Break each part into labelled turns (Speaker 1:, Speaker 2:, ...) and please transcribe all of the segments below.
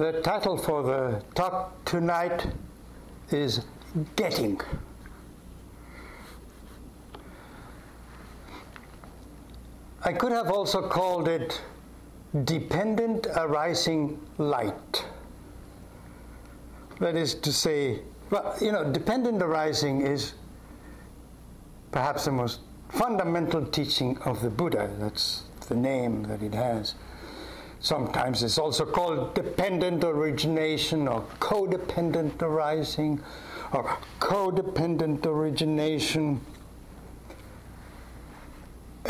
Speaker 1: The title for the talk tonight is Getting. I could have also called it Dependent Arising Light. That is to say, well, you know, dependent arising is perhaps the most fundamental teaching of the Buddha. That's the name that it has. Sometimes it's also called dependent origination or codependent arising or codependent origination.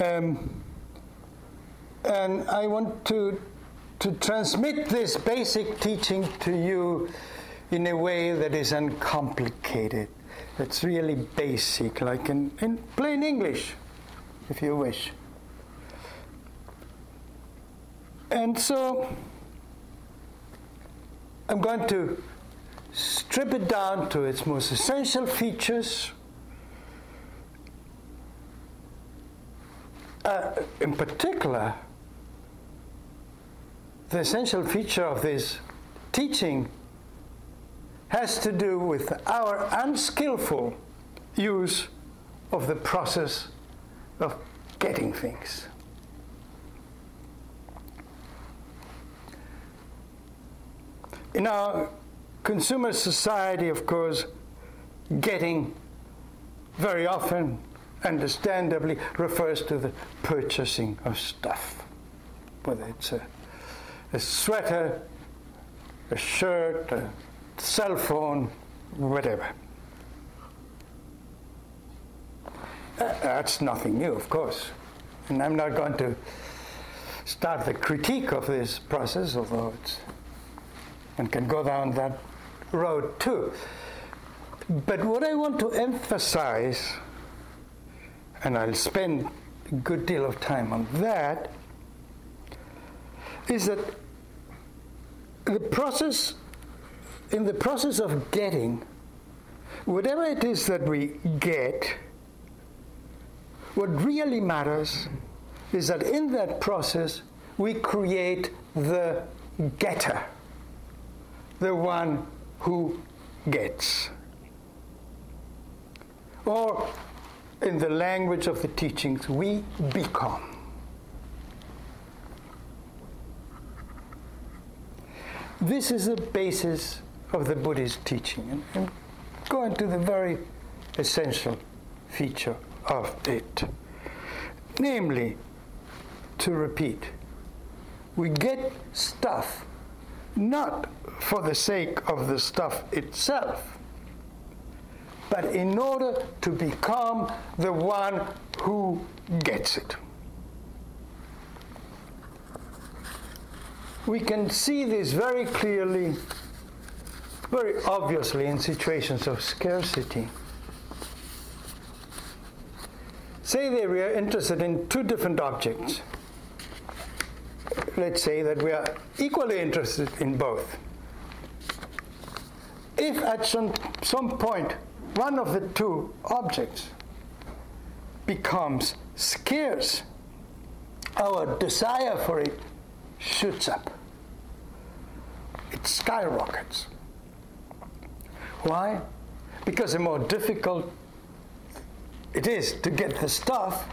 Speaker 1: Um, and I want to, to transmit this basic teaching to you in a way that is uncomplicated. It's really basic, like in, in plain English, if you wish. And so I'm going to strip it down to its most essential features. Uh, in particular, the essential feature of this teaching has to do with our unskillful use of the process of getting things. In our consumer society, of course, getting very often, understandably, refers to the purchasing of stuff, whether it's a, a sweater, a shirt, a cell phone, whatever. Uh, that's nothing new, of course. And I'm not going to start the critique of this process, although it's and can go down that road too. But what I want to emphasize, and I'll spend a good deal of time on that, is that the process, in the process of getting, whatever it is that we get, what really matters is that in that process we create the getter the one who gets. Or, in the language of the teachings, we become. This is the basis of the Buddhist teaching. And, going to the very essential feature of it. Namely, to repeat, we get stuff not for the sake of the stuff itself, but in order to become the one who gets it. We can see this very clearly, very obviously in situations of scarcity. Say that we are interested in two different objects let's say that we are equally interested in both. If at some, some point one of the two objects becomes scarce, our desire for it shoots up. It skyrockets. Why? Because the more difficult it is to get the stuff,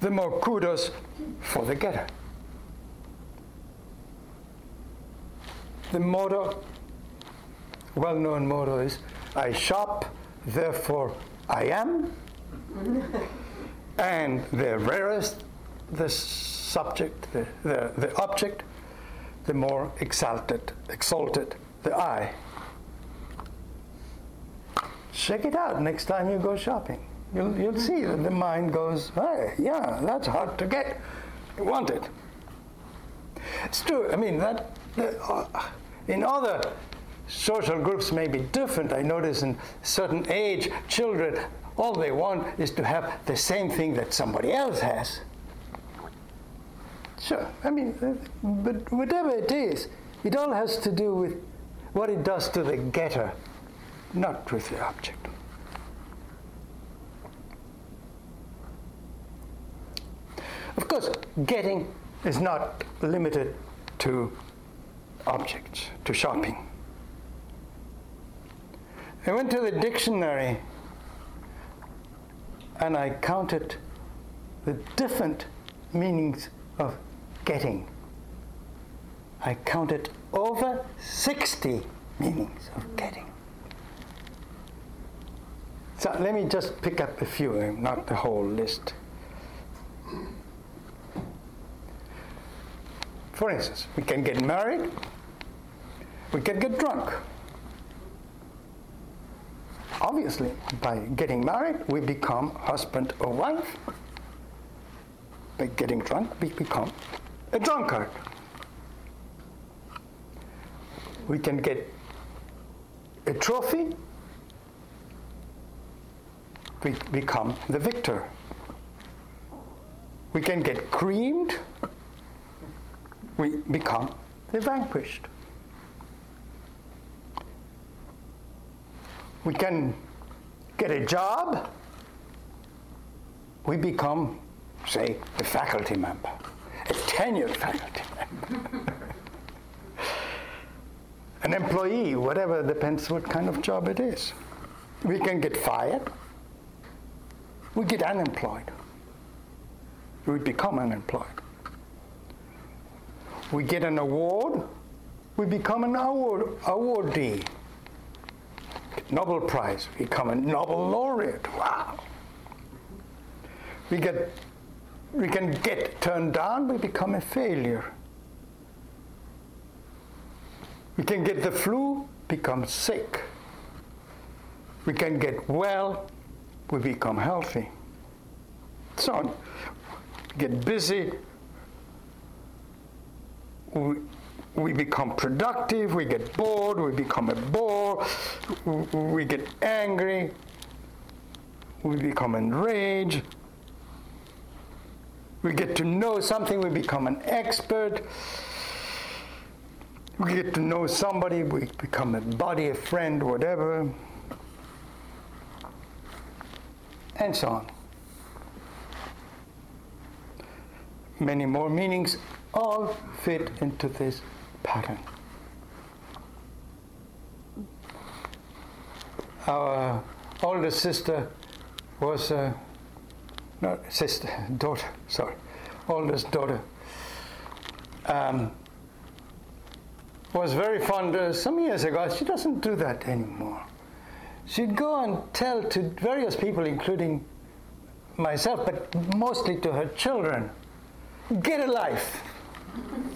Speaker 1: the more kudos for the getter. The motto, well known motto is I shop, therefore I am. and the rarest the subject, the, the, the object, the more exalted, exalted the I. Check it out next time you go shopping. You'll, you'll see that the mind goes, hey, yeah, that's hard to get. You want it. It's true. I mean, that in other social groups may be different. I notice in certain age, children, all they want is to have the same thing that somebody else has. Sure, I mean, uh, but whatever it is, it all has to do with what it does to the getter, not with the object. Of course, getting is not limited to objects, to shopping. I went to the dictionary and I counted the different meanings of getting. I counted over 60 meanings of getting. So let me just pick up a few, eh, not the whole list. For instance, we can get married, we can get drunk. Obviously, by getting married, we become husband or wife. By getting drunk, we become a drunkard. We can get a trophy, we become the victor. We can get creamed, we become the vanquished. We can get a job, we become, say, a faculty member, a tenured faculty member. An employee, whatever, depends what kind of job it is. We can get fired, we get unemployed, we become unemployed we get an award, we become an award, awardee. Nobel Prize, become a Nobel laureate. Wow. We get we can get turned down, we become a failure. We can get the flu, become sick. We can get well, we become healthy. So. Get busy, we, become productive, we get bored, we become a bore, we get angry, we become enraged, we get to know something, we become an expert. We get to know somebody, we become a buddy, a friend, whatever, and so on. Many more meanings all fit into this pattern. Our oldest sister was, uh, not sister, daughter, sorry, oldest daughter, um, was very fond, uh, some years ago, she doesn't do that anymore. She'd go and tell to various people, including myself, but mostly to her children, get a life.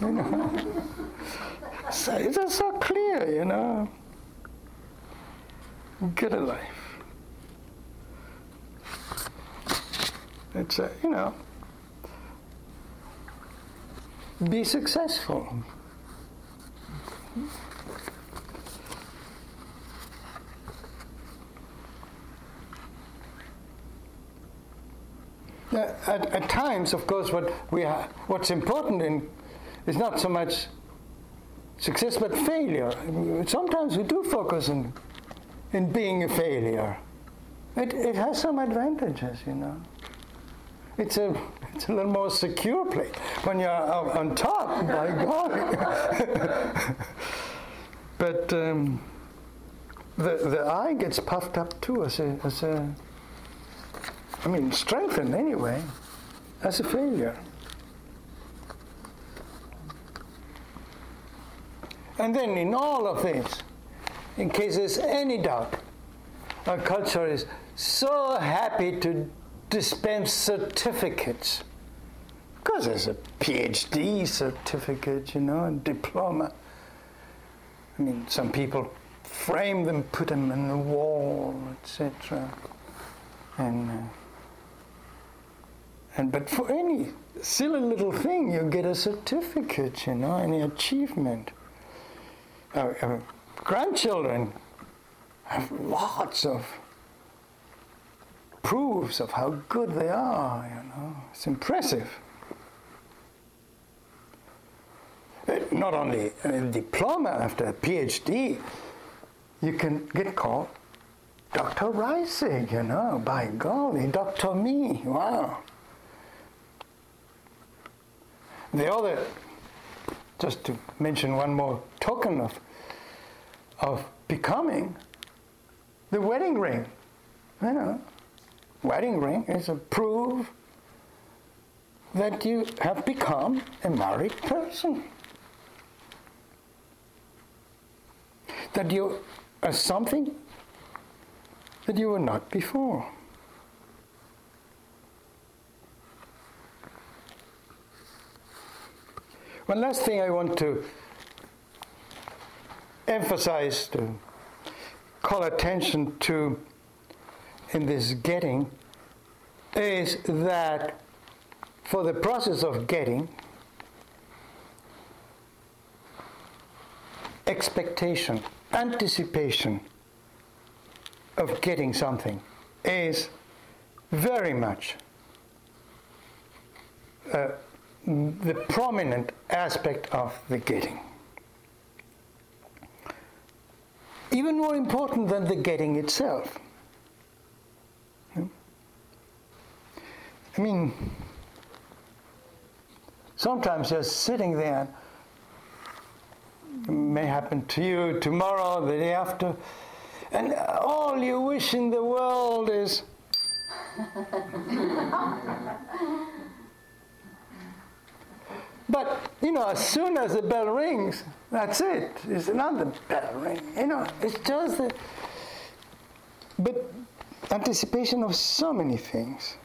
Speaker 1: You know? so it's just so clear, you know. Get a life. It's a, you know, be successful. At, at, times, of course, what we are, what's important in it's not so much success but failure. Sometimes we do focus on in being a failure. It, it has some advantages, you know. It's a, it's a little more secure place. When you're on top, by God. but um, the, the I gets puffed up too as a, as a, I mean, strengthened anyway, as a failure. And then in all of this, in case there's any doubt, our culture is so happy to dispense certificates. Because there's a PhD certificate, you know, and diploma. I mean, some people frame them, put them in the wall, etc. And, uh, and but for any silly little thing, you get a certificate, you know, any achievement uh, uh, grandchildren have lots of proofs of how good they are, you know. It's impressive. Uh, not only a diploma after a PhD, you can get called Dr. Reissig, you know, by golly, Dr. Me, wow. The other just to mention one more token of, of becoming, the wedding ring. You know, wedding ring is a proof that you have become a married person. That you are something that you were not before. One last thing I want to emphasize, to call attention to in this getting, is that for the process of getting, expectation, anticipation of getting something is very much uh, the prominent aspect of the getting. Even more important than the getting itself. I mean, sometimes just sitting there, may happen to you tomorrow, the day after, and all you wish in the world is. but, you know, as soon as the bell rings, that's it. It's another bell ring. You know, it's just the. But anticipation of so many things.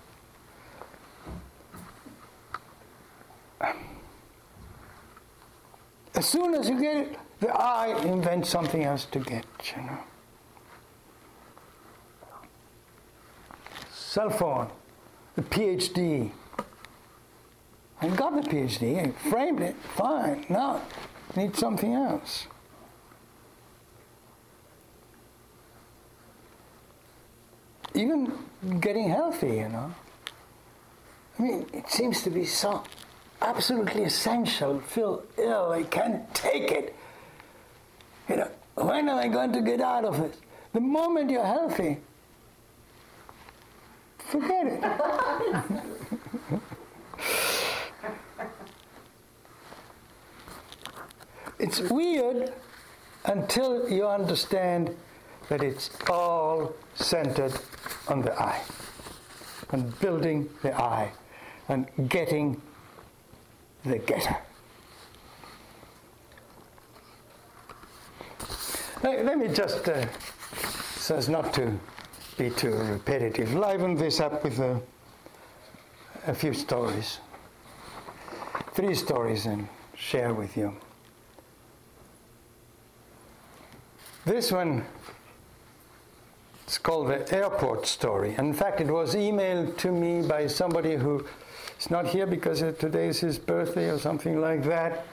Speaker 1: As soon as you get it, the I invents something else to get, you know. Cell phone, the PhD. I got the PhD, I framed it, fine. Now, need something else. Even getting healthy, you know. I mean, it seems to be so absolutely essential. Feel ill, I can't take it. You know, when am I going to get out of this? The moment you're healthy, forget it. it's weird until you understand that it's all centered on the I, on building the I, and getting the getter. Let, let me just, uh, so as not to be too repetitive, liven this up with a, a few stories. Three stories and share with you. This one is called the airport story. In fact, it was emailed to me by somebody who is not here because today is his birthday or something like that.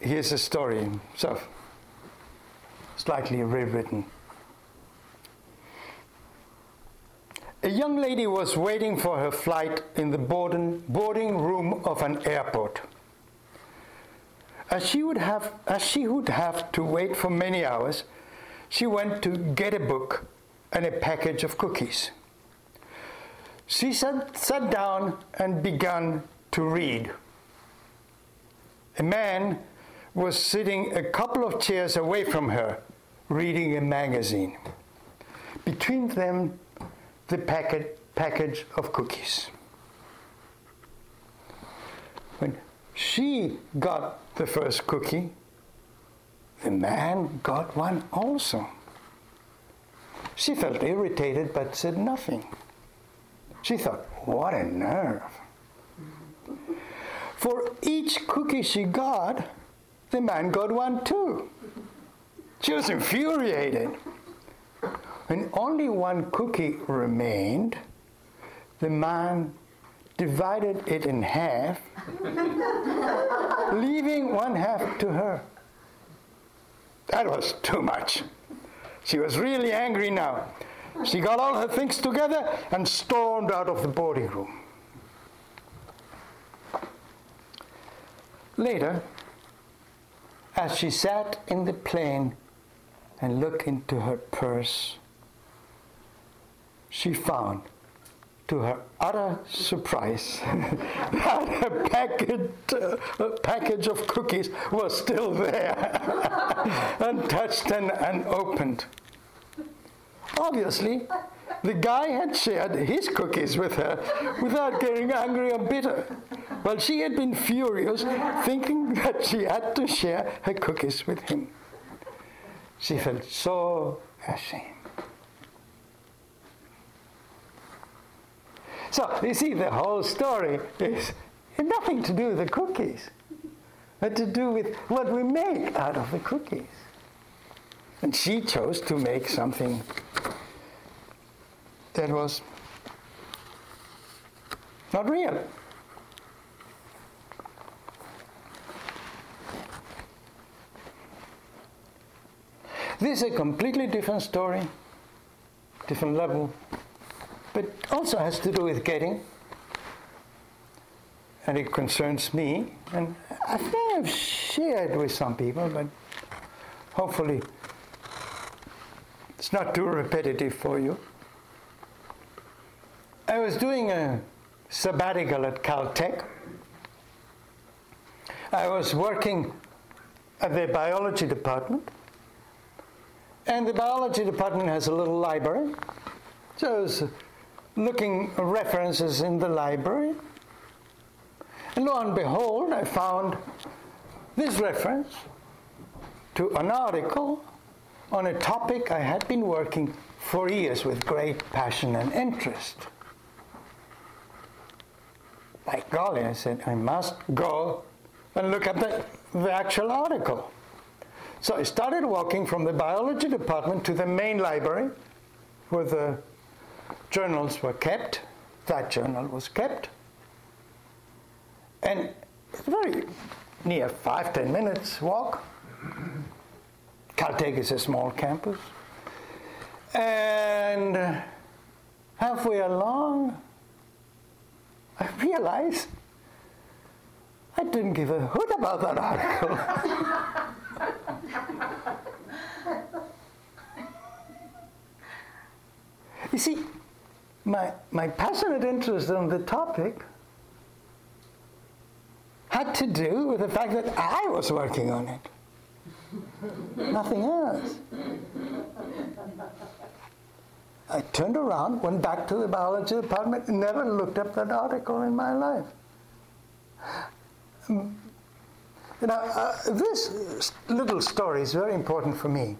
Speaker 1: Here's a story, so slightly rewritten. A young lady was waiting for her flight in the boarding room of an airport. As she, would have, as she would have to wait for many hours, she went to get a book and a package of cookies. She sat, sat down and began to read. A man was sitting a couple of chairs away from her, reading a magazine. Between them, the packet, package of cookies. When she got the first cookie, the man got one also. She felt irritated but said nothing. She thought, what a nerve. For each cookie she got, the man got one too. She was infuriated. When only one cookie remained, the man divided it in half, leaving one half to her. That was too much. She was really angry now. She got all her things together and stormed out of the boarding room. Later, as she sat in the plane and looked into her purse, she found to her utter surprise, that a packet, uh, package of cookies was still there, untouched and unopened. Obviously, the guy had shared his cookies with her without getting angry or bitter, while she had been furious, thinking that she had to share her cookies with him. She felt so ashamed. So, you see, the whole story is nothing to do with the cookies, but to do with what we make out of the cookies. And she chose to make something that was not real. This is a completely different story, different level, but also has to do with getting. And it concerns me, and I think I've shared with some people, but hopefully it's not too repetitive for you. I was doing a sabbatical at Caltech. I was working at the biology department. And the biology department has a little library. So was looking references in the library. And lo and behold, I found this reference to an article on a topic I had been working for years with great passion and interest. By golly, I said, I must go and look at the, the actual article. So I started walking from the biology department to the main library where the journals were kept. That journal was kept. And it's very near five, ten minutes walk. Caltech is a small campus. And uh, halfway along, I realized I didn't give a hoot about that article. you see, my, my passionate interest in the topic had to do with the fact that I was working on it. Nothing else. I turned around, went back to the biology department, never looked up that article in my life. You know, uh, this little story is very important for me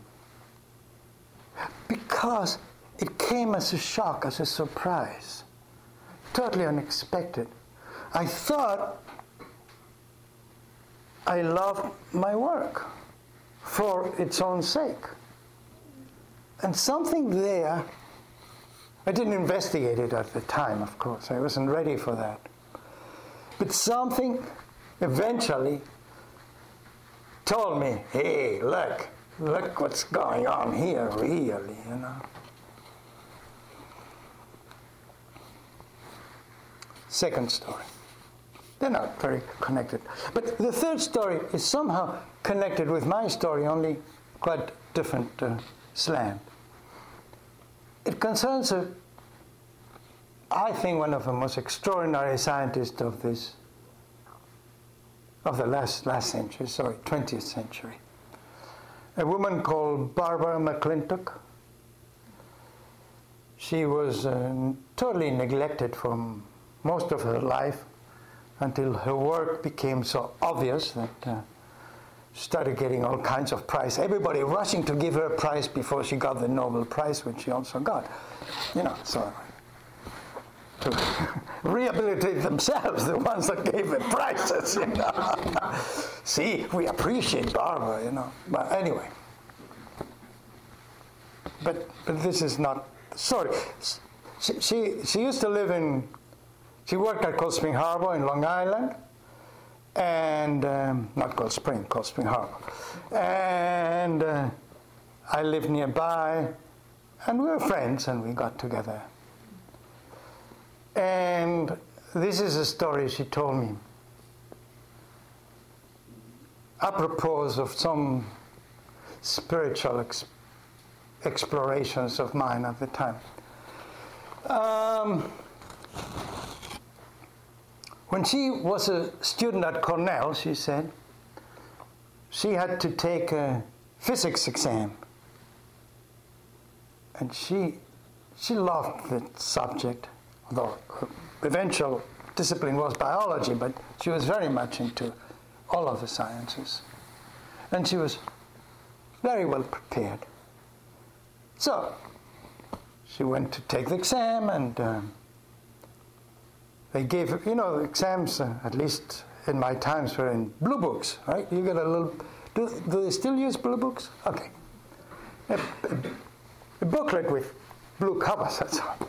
Speaker 1: because it came as a shock, as a surprise, totally unexpected. I thought I loved my work for its own sake. And something there, I didn't investigate it at the time, of course, I wasn't ready for that. But something eventually told me, hey, look, look what's going on here, really, you know. Second story. They're not very connected. But the third story is somehow connected with my story, only quite different uh, slant. It concerns, a, I think, one of the most extraordinary scientists of this, of the last, last century, sorry, 20th century. A woman called Barbara McClintock. She was uh, totally neglected from most of her life until her work became so obvious that uh, she started getting all kinds of prize. Everybody rushing to give her a prize before she got the Nobel Prize, which she also got. You know, so to rehabilitate themselves, the ones that gave the prizes. You know. See, we appreciate Barbara, you know. But anyway, but but this is not. Sorry, she she, she used to live in she worked at Cold Spring Harbor in Long Island, and um, not Cold Spring, Cold Spring Harbor. And uh, I lived nearby, and we were friends, and we got together. And this is a story she told me. Apropos of some spiritual ex- explorations of mine at the time. Um, when she was a student at Cornell, she said, she had to take a physics exam. And she, she loved the subject, although her eventual discipline was biology, but she was very much into all of the sciences. And she was very well prepared. So, she went to take the exam, and um, they gave, you know, exams, uh, at least in my times, were in blue books, right? You get a little, do, do they still use blue books? Okay. A, a, booklet with blue covers, that's all.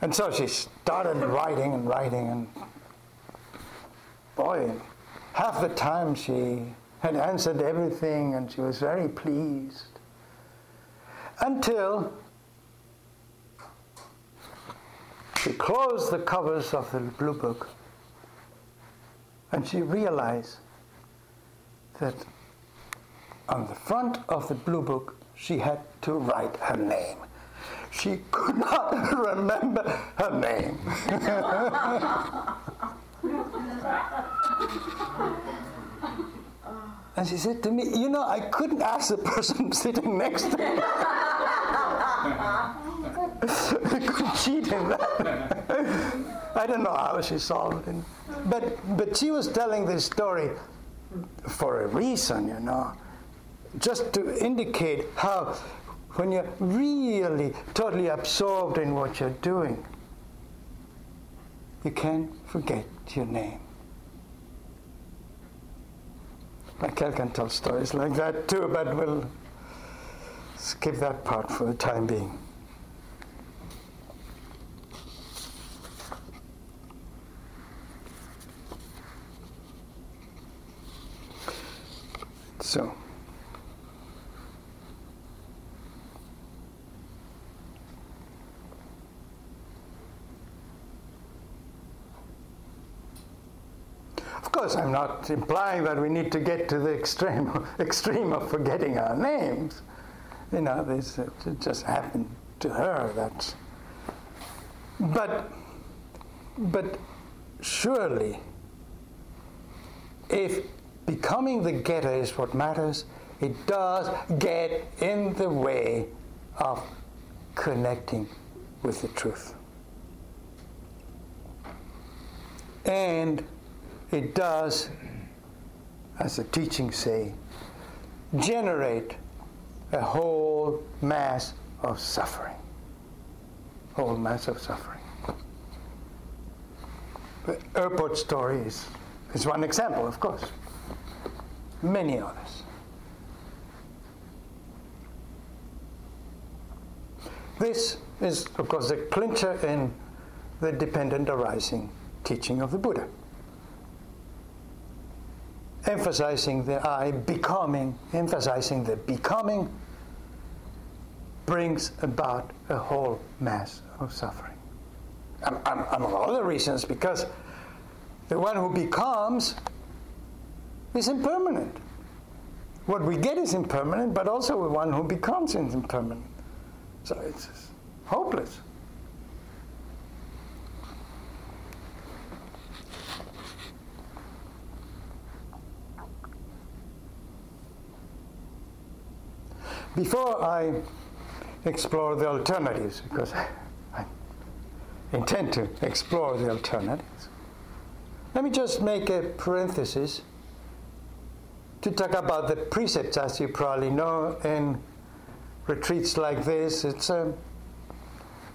Speaker 1: And so she started writing and writing, and boy, half the time she had answered everything and she was very pleased. Until she closed the covers of the blue book and she realized that on the front of the blue book she had to write her name. She could not remember her name. and she said to me, You know, I couldn't ask the person sitting next to me. I couldn't cheat that. I don't know how she solved it. But, but she was telling this story for a reason, you know, just to indicate how when you're really totally absorbed in what you're doing, you can't forget your name. Michael can tell stories like that too, but we'll skip that part for the time being. So, Of course, I'm not implying that we need to get to the extreme, extreme of forgetting our names. You know, this just happened to her. That, but, but surely, if becoming the getter is what matters, it does get in the way of connecting with the truth. And it does, as the teachings say, generate a whole mass of suffering. Whole mass of suffering. The airport story is, is one example, of course. Many others. This is, of course, the clincher in the dependent arising teaching of the Buddha emphasizing the I, becoming, emphasizing the becoming, brings about a whole mass of suffering. Among other reasons, because the one who becomes is impermanent. What we get is impermanent, but also the one who becomes is impermanent. So it's hopeless. Before I explore the alternatives, because I intend to explore the alternatives, let me just make a parenthesis to talk about the precepts, as you probably know, in retreats like this. It's a,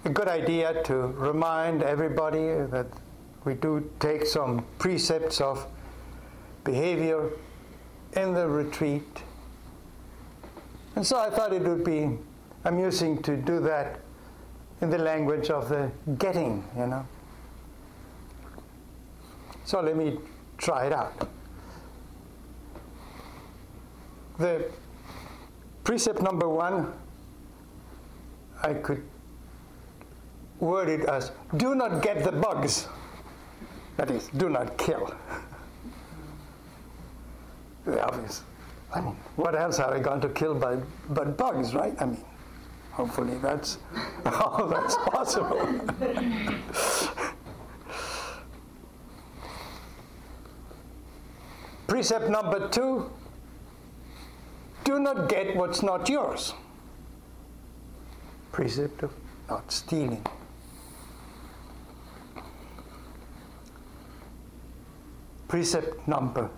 Speaker 1: a good idea to remind everybody that we do take some precepts of behavior in the retreat and so I thought it would be amusing to do that in the language of the getting, you know. So let me try it out. The precept number one, I could word it as do not get the bugs. That is, do not kill. the obvious. I mean, what else are we going to kill by, but bugs, right? I mean, hopefully that's all that's possible. precept number two do not get what's not yours. Precept of not stealing. Precept number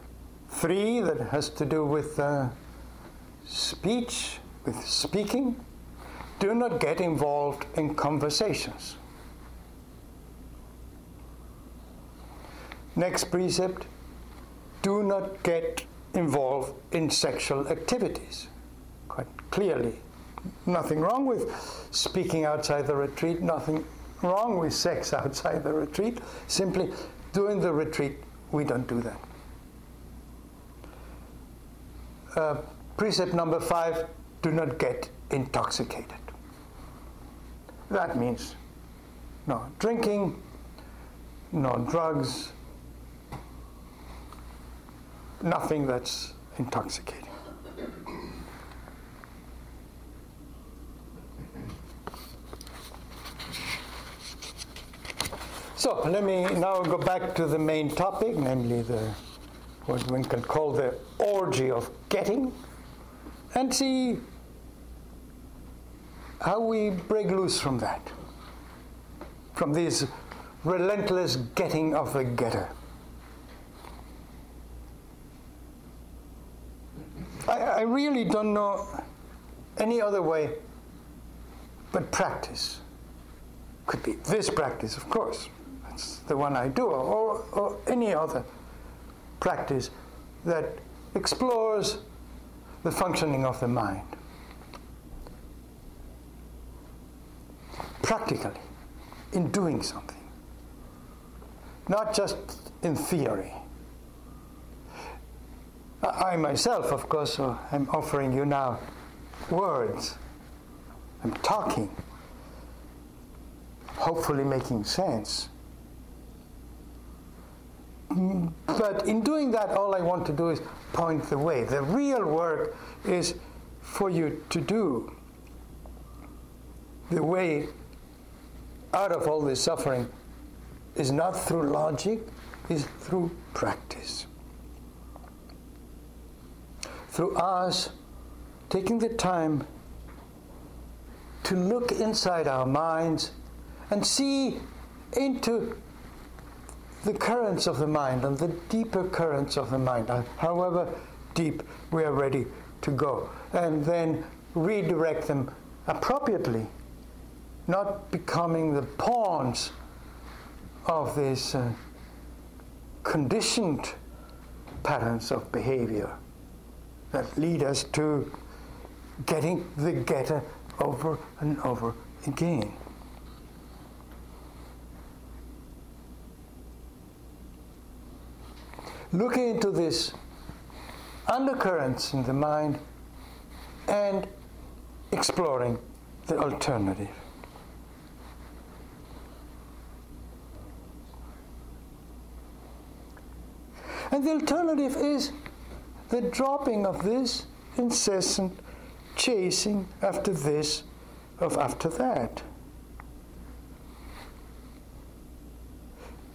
Speaker 1: three that has to do with uh, speech, with speaking. Do not get involved in conversations. Next precept do not get involved in sexual activities. Quite clearly, nothing wrong with speaking outside the retreat, nothing wrong with sex outside the retreat. Simply, during the retreat, we don't do that. Uh, precept number five do not get intoxicated. That means no drinking, no drugs, nothing that's intoxicating. So let me now go back to the main topic, namely the what one can call the orgy of getting, and see how we break loose from that, from this relentless getting of the getter. I, really don't know any other way but practice. Could be this practice, of course. That's the one I do, or, or any other practice that explores the functioning of the mind. Practically, in doing something, not just in theory. I myself, of course, uh, am offering you now words. I'm talking, hopefully making sense. Mm, but in doing that, all I want to do is point the way. The real work is for you to do. The way out of all this suffering is not through logic, is through practice through us taking the time to look inside our minds and see into the currents of the mind and the deeper currents of the mind, uh, however deep we are ready to go, and then redirect them appropriately, not becoming the pawns of these uh, conditioned patterns of behavior that lead us to getting the getter over and over again. Looking into this undercurrents in the mind and exploring the alternative. And the alternative is the dropping of this incessant chasing after this of after that.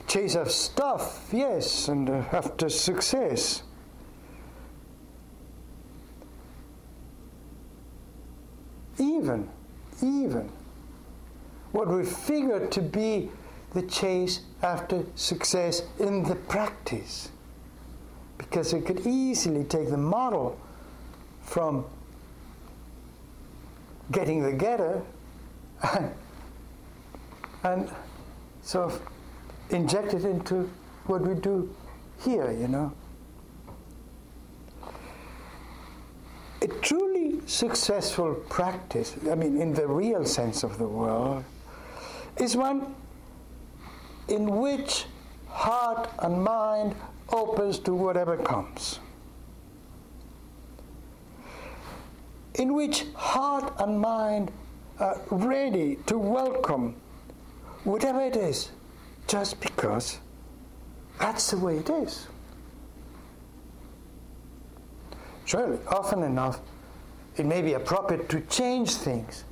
Speaker 1: Chase of stuff, yes, and after success. Even, even what we figure to be the chase after success in the practice because it could easily take the model from getting the getter and, and sort of inject it into what we do here, you know. A truly successful practice, I mean, in the real sense of the word, is one in which heart and mind opens to whatever comes. In which heart and mind are ready to welcome whatever it is, just because that's the way it is. Surely, often enough, it may be appropriate to change things.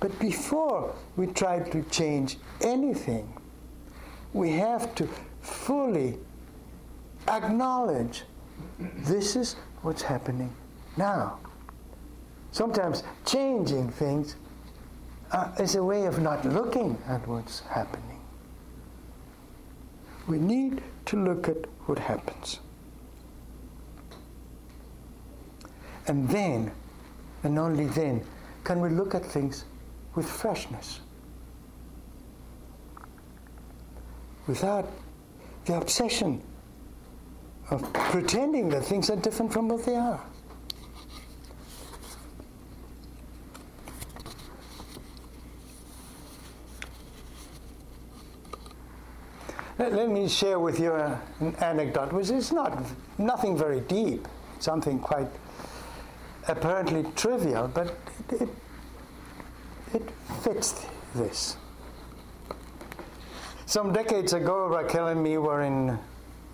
Speaker 1: But before we try to change anything, we have to fully acknowledge this is what's happening now. Sometimes changing things uh, is a way of not looking at what's happening. We need to look at what happens. And then, and only then, can we look at things with freshness. Without the obsession of pretending that things are different from what they are. Let, me share with you an anecdote, which is not nothing very deep, something quite apparently trivial, but it, it, it fits this. Some decades ago, Raquel and me were in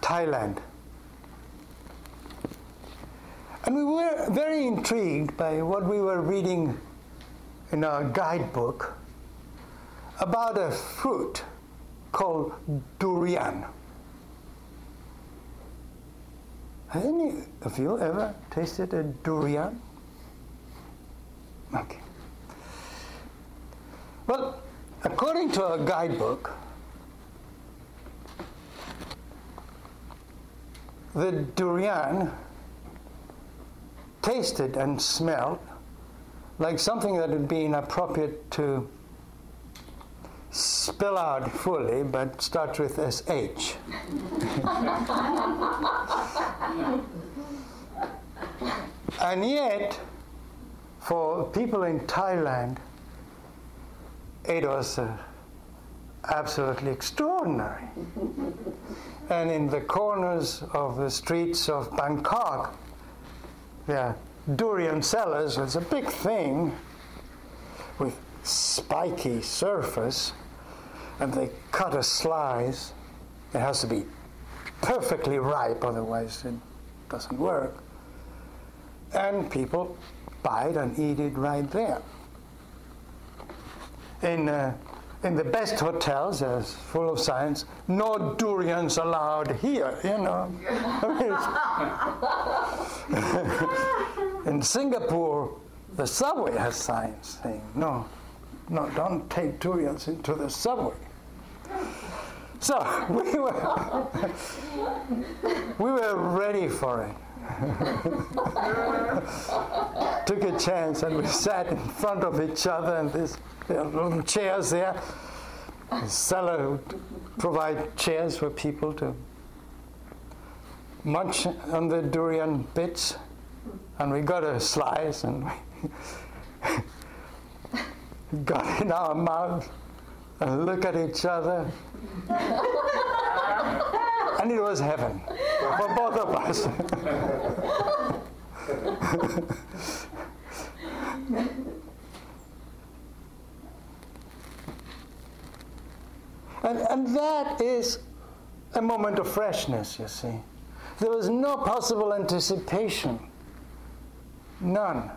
Speaker 1: Thailand. And we were very intrigued by what we were reading in our guidebook about a fruit called durian. Have any of you ever tasted a durian? Okay. Well, according to our guidebook, the durian tasted and smelled like something that would be inappropriate to spill out fully, but starts with SH. and yet, for people in Thailand, it was uh, absolutely extraordinary. and in the corners of the streets of Bangkok, there durian sellers was a big thing with spiky surface and they cut a slice. It has to be perfectly ripe, otherwise it doesn't work. And people buy it and eat it right there. In, uh, in the best hotels, as full of signs, no durians allowed here, you know. in Singapore, the subway has signs saying, no, no, don't take durians into the subway. So we were, we were ready for it. Took a chance and we sat in front of each other and these chairs there. The seller would provide chairs for people to munch on the durian bits, and we got a slice and we got in our mouth and look at each other. and it was heaven for both of us. and, and that is a moment of freshness, you see. There was no possible anticipation. None.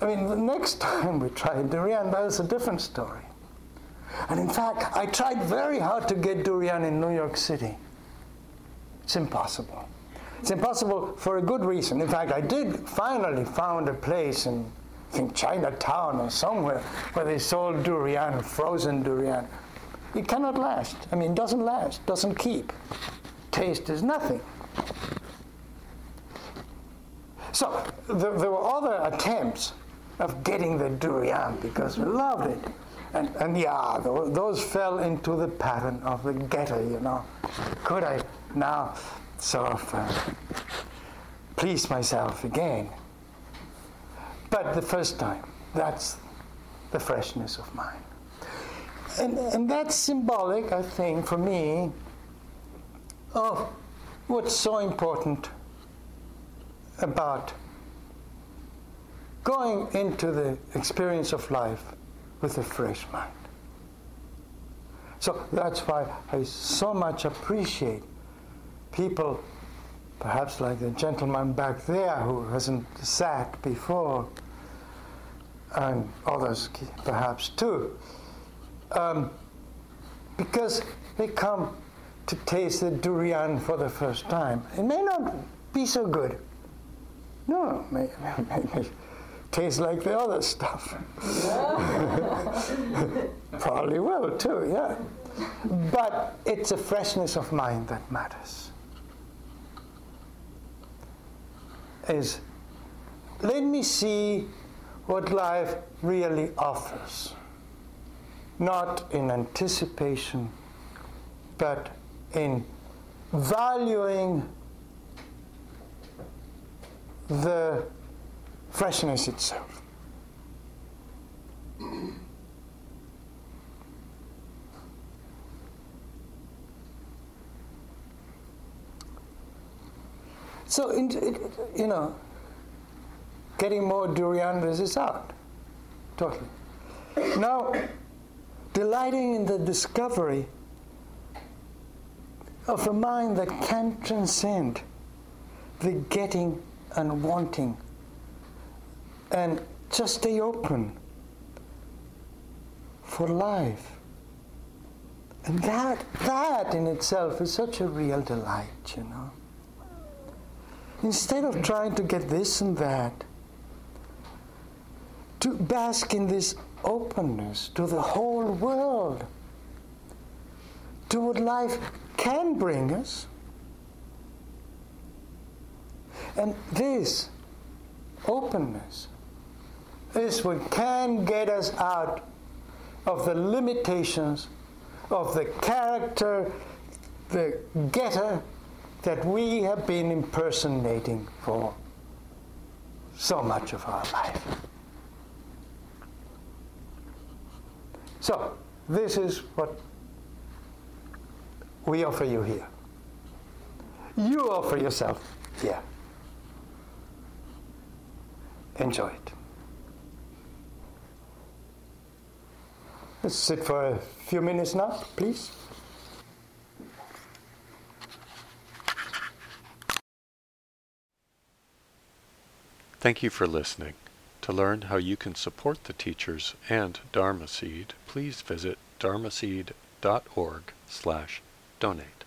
Speaker 1: I mean, the next time we tried durian, that was a different story. And in fact, I tried very hard to get durian in New York City. It's impossible. It's impossible for a good reason. In fact, I did finally found a place in, I think Chinatown or somewhere where they sold durian, frozen durian. It cannot last. I mean, it doesn't last, doesn't keep. Taste is nothing. So there, there were other attempts of getting the durian because we loved it. And, and yeah, those fell into the pattern of the getter, you know. Could I now sort of uh, please myself again? But the first time, that's the freshness of mind. And, and that's symbolic, I think, for me, of what's so important about going into the experience of life with a fresh mind. So that's why I so much appreciate people, perhaps like the gentleman back there who hasn't sat before, and others perhaps too, um, because they come to taste the durian for the first time. It may not be so good. No, it may, may, may taste like the other stuff. Probably will too, yeah. But it's a freshness of mind that matters. Is let me see what life really offers. Not in anticipation, but in valuing the freshness itself. So, you know, getting more durian is out. Totally. Now, delighting in the discovery of a mind that can transcend the getting and wanting and just stay open for life. And that, that in itself is such a real delight, you know. Instead of trying to get this and that, to bask in this openness to the whole world, to what life can bring us. And this openness is what can get us out of the limitations of the character, the getter that we have been impersonating for so much of our life. So, this is what we offer you here. You offer yourself here. Enjoy it. Let's sit for a few minutes now, please.
Speaker 2: Thank you for listening. To learn how you can support the teachers and Dharma Seed, please visit dharmaseed.org slash donate.